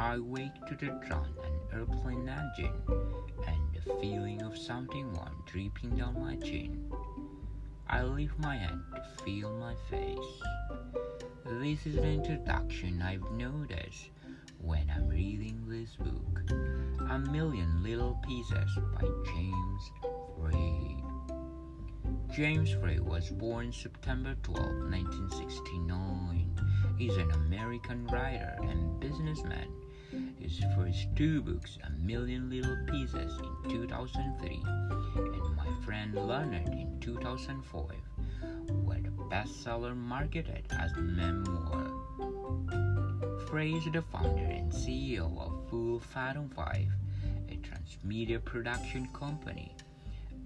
I wake to the drone and airplane engine and the feeling of something warm dripping down my chin. I lift my hand to feel my face. This is an introduction I've noticed when I'm reading this book. A Million Little Pieces by James Frey. James Frey was born September 12, 1969. He's an American writer and businessman. His first two books, A Million Little Pieces in 2003 and My Friend Leonard in 2005, were the bestseller marketed as memoir. Is the founder and CEO of Full Fathom 5, a transmedia production company.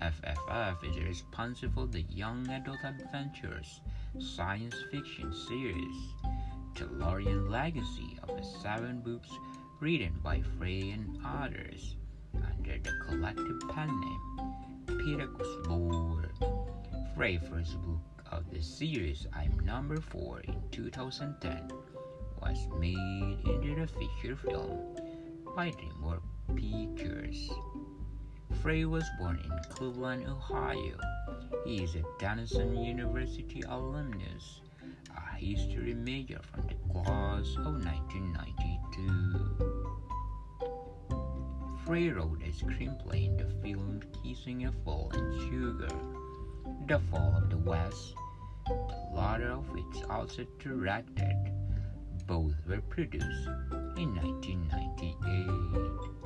FFF is responsible for the young adult adventures science fiction series, The Lorien Legacies the seven books written by Frey and others under the collective pen name Pittacus Lore. Frey's first book of the series, I'm Number 4 in 2010, was made into the feature film by DreamWorks Pictures. Frey was born in Cleveland, Ohio. He is a Denison University alumnus, a history major from the class of 1992. Frey wrote a screenplay in the film Kissing a and Sugar, The Fall of the West, the latter of which also directed. Both were produced in 1998.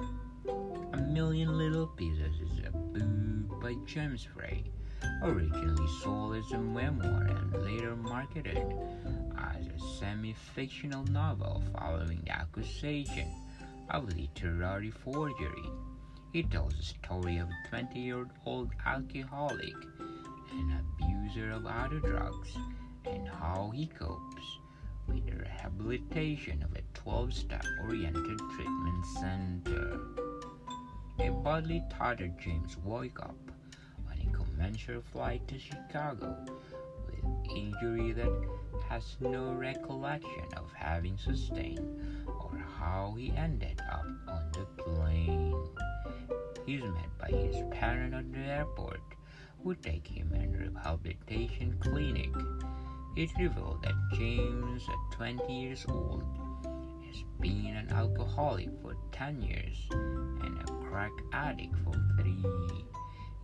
A Million Little Pieces is a book by James Frey, originally sold as a memoir marketed as a semi-fictional novel following the accusation of literary forgery. It tells the story of a 20-year-old alcoholic and abuser of other drugs and how he copes with the rehabilitation of a 12-step oriented treatment center. A badly tattered James woke up on a commercial flight to Chicago injury that has no recollection of having sustained or how he ended up on the plane. He's met by his parent at the airport who take him in a rehabilitation clinic. It revealed that James, at 20 years old, has been an alcoholic for 10 years and a crack addict for 3.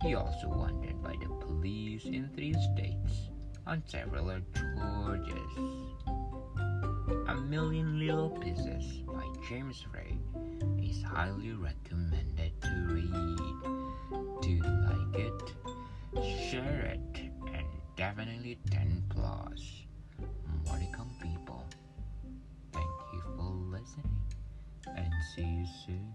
He also wanted by the police in 3 states on several charges. A Million Little Pieces by James Frey is highly recommended to read. Do you like it, share it, and definitely 10 plus. Modicum people. Thank you for listening and see you soon.